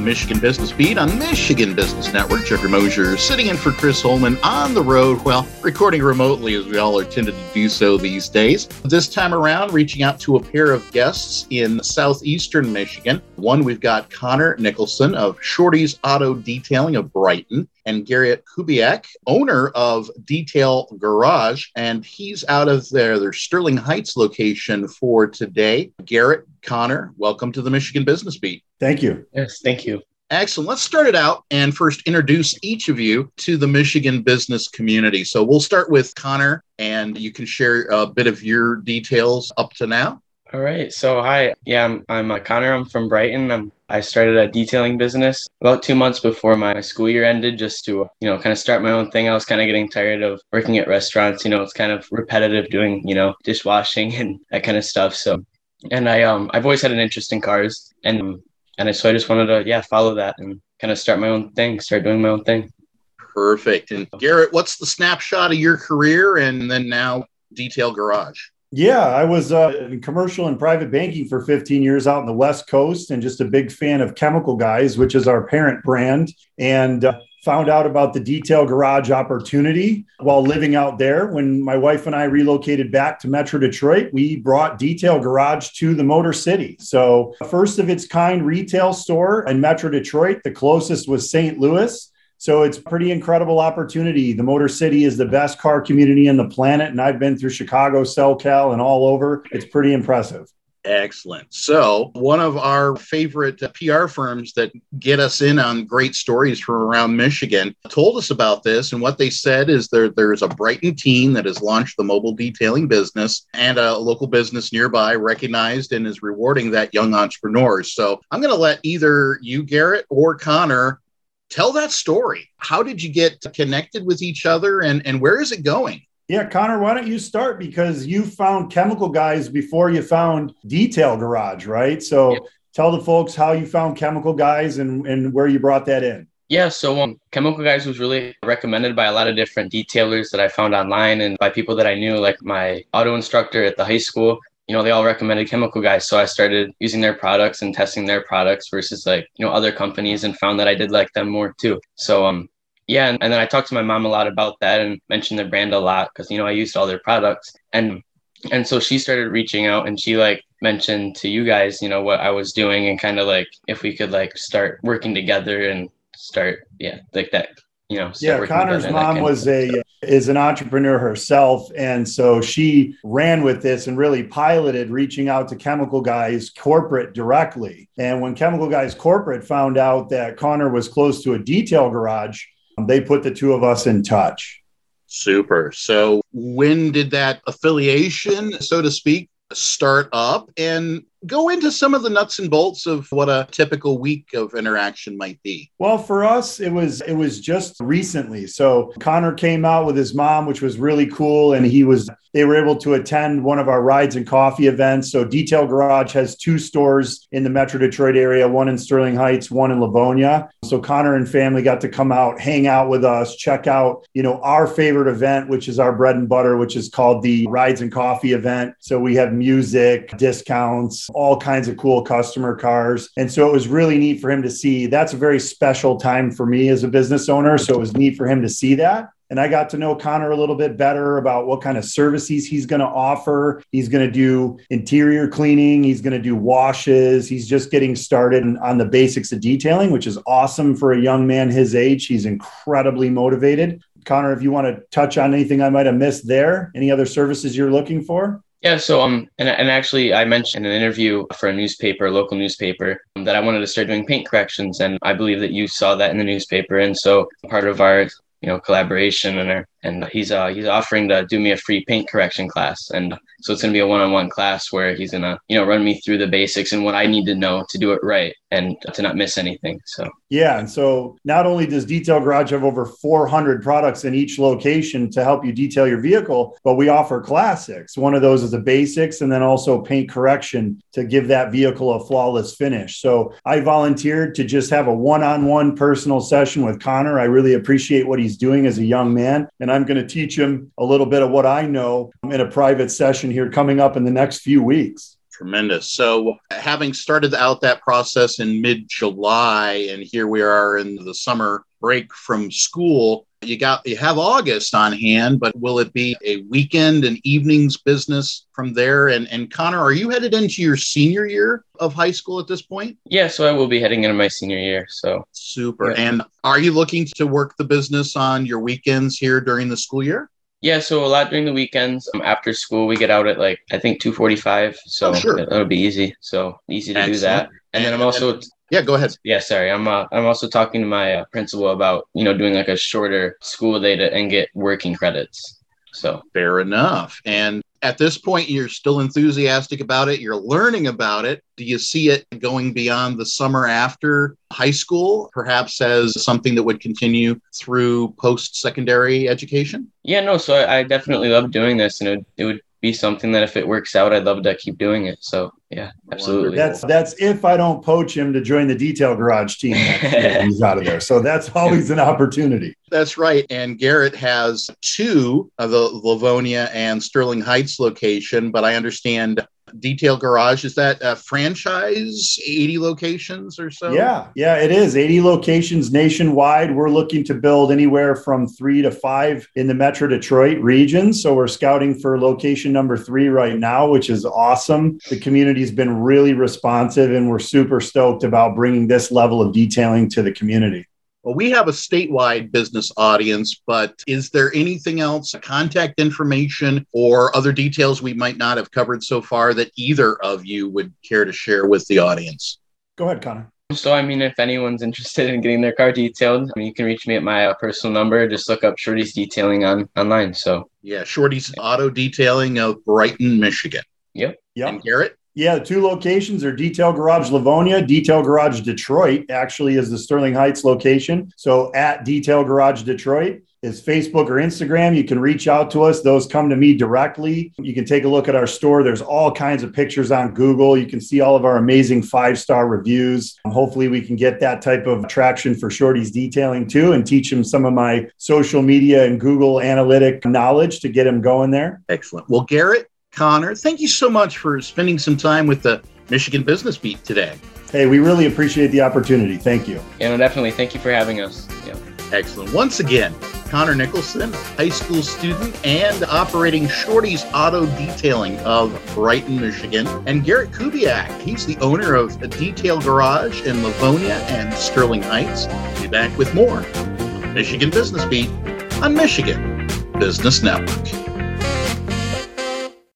the Michigan Business Beat on Michigan Business Network. Jeffrey Mosier sitting in for Chris Holman on the road, well, recording remotely as we all are tended to do so these days. This time around, reaching out to a pair of guests in southeastern Michigan. One, we've got Connor Nicholson of Shorty's Auto Detailing of Brighton and Garrett Kubiak, owner of Detail Garage, and he's out of their, their Sterling Heights location for today. Garrett, Connor, welcome to the Michigan Business Beat. Thank you. Yes, thank you. Excellent. Let's start it out and first introduce each of you to the Michigan business community. So we'll start with Connor, and you can share a bit of your details up to now. All right. So hi, yeah, I'm I'm uh, Connor. I'm from Brighton. I'm, I started a detailing business about two months before my school year ended, just to you know kind of start my own thing. I was kind of getting tired of working at restaurants. You know, it's kind of repetitive doing you know dishwashing and that kind of stuff. So, and I um I've always had an interest in cars, and and I, so I just wanted to yeah follow that and kind of start my own thing, start doing my own thing. Perfect. And Garrett, what's the snapshot of your career and then now Detail Garage? Yeah, I was uh, in commercial and private banking for 15 years out in the West Coast and just a big fan of Chemical Guys, which is our parent brand. And uh, found out about the detail garage opportunity while living out there. When my wife and I relocated back to Metro Detroit, we brought Detail Garage to the Motor City. So, first of its kind retail store in Metro Detroit, the closest was St. Louis. So it's pretty incredible opportunity. The Motor City is the best car community in the planet, and I've been through Chicago, SoCal, and all over. It's pretty impressive. Excellent. So, one of our favorite uh, PR firms that get us in on great stories from around Michigan told us about this. And what they said is there, there's a Brighton team that has launched the mobile detailing business, and a local business nearby recognized and is rewarding that young entrepreneur. So, I'm going to let either you, Garrett, or Connor tell that story. How did you get connected with each other and, and where is it going? Yeah, Connor, why don't you start? Because you found chemical guys before you found detail garage, right? So yep. tell the folks how you found chemical guys and, and where you brought that in. Yeah, so um, Chemical Guys was really recommended by a lot of different detailers that I found online and by people that I knew, like my auto instructor at the high school you know, they all recommended chemical guys. So I started using their products and testing their products versus like, you know, other companies and found that I did like them more too. So, um, yeah. And, and then I talked to my mom a lot about that and mentioned their brand a lot because, you know, I used all their products. And, and so she started reaching out and she like mentioned to you guys, you know, what I was doing and kind of like if we could like start working together and start, yeah, like that you know yeah connor's mom was a is an entrepreneur herself and so she ran with this and really piloted reaching out to chemical guys corporate directly and when chemical guys corporate found out that connor was close to a detail garage Um, they put the two of us in touch. Super. So when did that affiliation so to speak start up? And go into some of the nuts and bolts of what a typical week of interaction might be. Well for us it was it was just recently. So connor came out with his mom which was really cool and he was they were able to attend one of our rides and coffee events. So detail garage has two stores in the metro detroit area one in sterling heights one in livonia. So connor and family got to come out hang out with us check out you know our favorite event which is our bread and butter which is called the rides and coffee event. So we have music discounts all kinds of cool customer cars. And so it was really neat for him to see. That's a very special time for me as a business owner. So it was neat for him to see that. And I got to know Connor a little bit better about what kind of services he's going to offer. He's going to do interior cleaning, he's going to do washes. He's just getting started on the basics of detailing, which is awesome for a young man his age. He's incredibly motivated. Connor, if you want to touch on anything I might have missed there, any other services you're looking for? Yeah, so um, and, and actually, I mentioned in an interview for a newspaper, a local newspaper, that I wanted to start doing paint corrections, and I believe that you saw that in the newspaper, and so part of our you know collaboration and our, and he's uh he's offering to do me a free paint correction class. And so it's going to be a one-on-one class where he's going to you know run me through the basics and what i need to know to do it right and to not miss anything so. Yeah and so not only does detail garage have over 400 products in each location to help you detail your vehicle but we offer classics. One of those is a basics and then also paint correction to give that vehicle a flawless finish. So i volunteered to just have a one-on-one personal session with connor. I really appreciate what he's doing as a young man and and I'm going to teach him a little bit of what I know in a private session here coming up in the next few weeks. Tremendous. So, having started out that process in mid July, and here we are in the summer break from school, you got you have August on hand, but will it be a weekend and evenings business from there? And and Connor, are you headed into your senior year of high school at this point? Yeah, so I will be heading into my senior year. So super. Yeah. And are you looking to work the business on your weekends here during the school year? Yeah, so a lot during the weekends. Um, after school, we get out at like I think two forty five, so oh, sure. it'll be easy. So easy to Excellent. do that. And, and then I'm also and, yeah, go ahead. Yeah, sorry. I'm uh, I'm also talking to my uh, principal about you know doing like a shorter school day to and get working credits. So fair enough. And at this point you're still enthusiastic about it you're learning about it. Do you see it going beyond the summer after high school perhaps as something that would continue through post-secondary education? Yeah no so i, I definitely love doing this and it, it would be something that if it works out, I'd love to keep doing it. So yeah, absolutely. That's that's if I don't poach him to join the detail garage team. he's out of there. So that's always an opportunity. That's right. And Garrett has two of the Livonia and Sterling Heights location, but I understand Detail Garage is that a franchise 80 locations or so? Yeah yeah it is. 80 locations nationwide. We're looking to build anywhere from three to five in the metro detroit region. So we're scouting for location number three right now which is awesome. The community's been really responsive and we're super stoked about bringing this level of detailing to the community well, we have a statewide business audience, but is there anything else, contact information or other details we might not have covered so far that either of you would care to share with the audience? Go ahead, Connor. So, I mean, if anyone's interested in getting their car detailed, I mean, you can reach me at my uh, personal number. Just look up Shorty's Detailing on online. So, yeah, Shorty's Auto Detailing of Brighton, Michigan. Yep. Yep. And Garrett? Yeah, the two locations are Detail Garage Livonia. Detail Garage Detroit actually is the Sterling Heights location. So at Detail Garage Detroit is Facebook or Instagram. You can reach out to us. Those come to me directly. You can take a look at our store. There's all kinds of pictures on Google. You can see all of our amazing five star reviews. Um, hopefully, we can get that type of traction for Shorty's detailing too and teach him some of my social media and Google analytic knowledge to get him going there. Excellent. Well, Garrett, Connor, thank you so much for spending some time with the Michigan Business Beat today. Hey, we really appreciate the opportunity. Thank you. Yeah, no, definitely. Thank you for having us. Yeah. Excellent. Once again, Connor Nicholson, high school student and operating Shorty's Auto Detailing of Brighton, Michigan, and Garrett Kubiak. He's the owner of a detail garage in Livonia and Sterling Heights. We'll be back with more Michigan Business Beat on Michigan Business Network.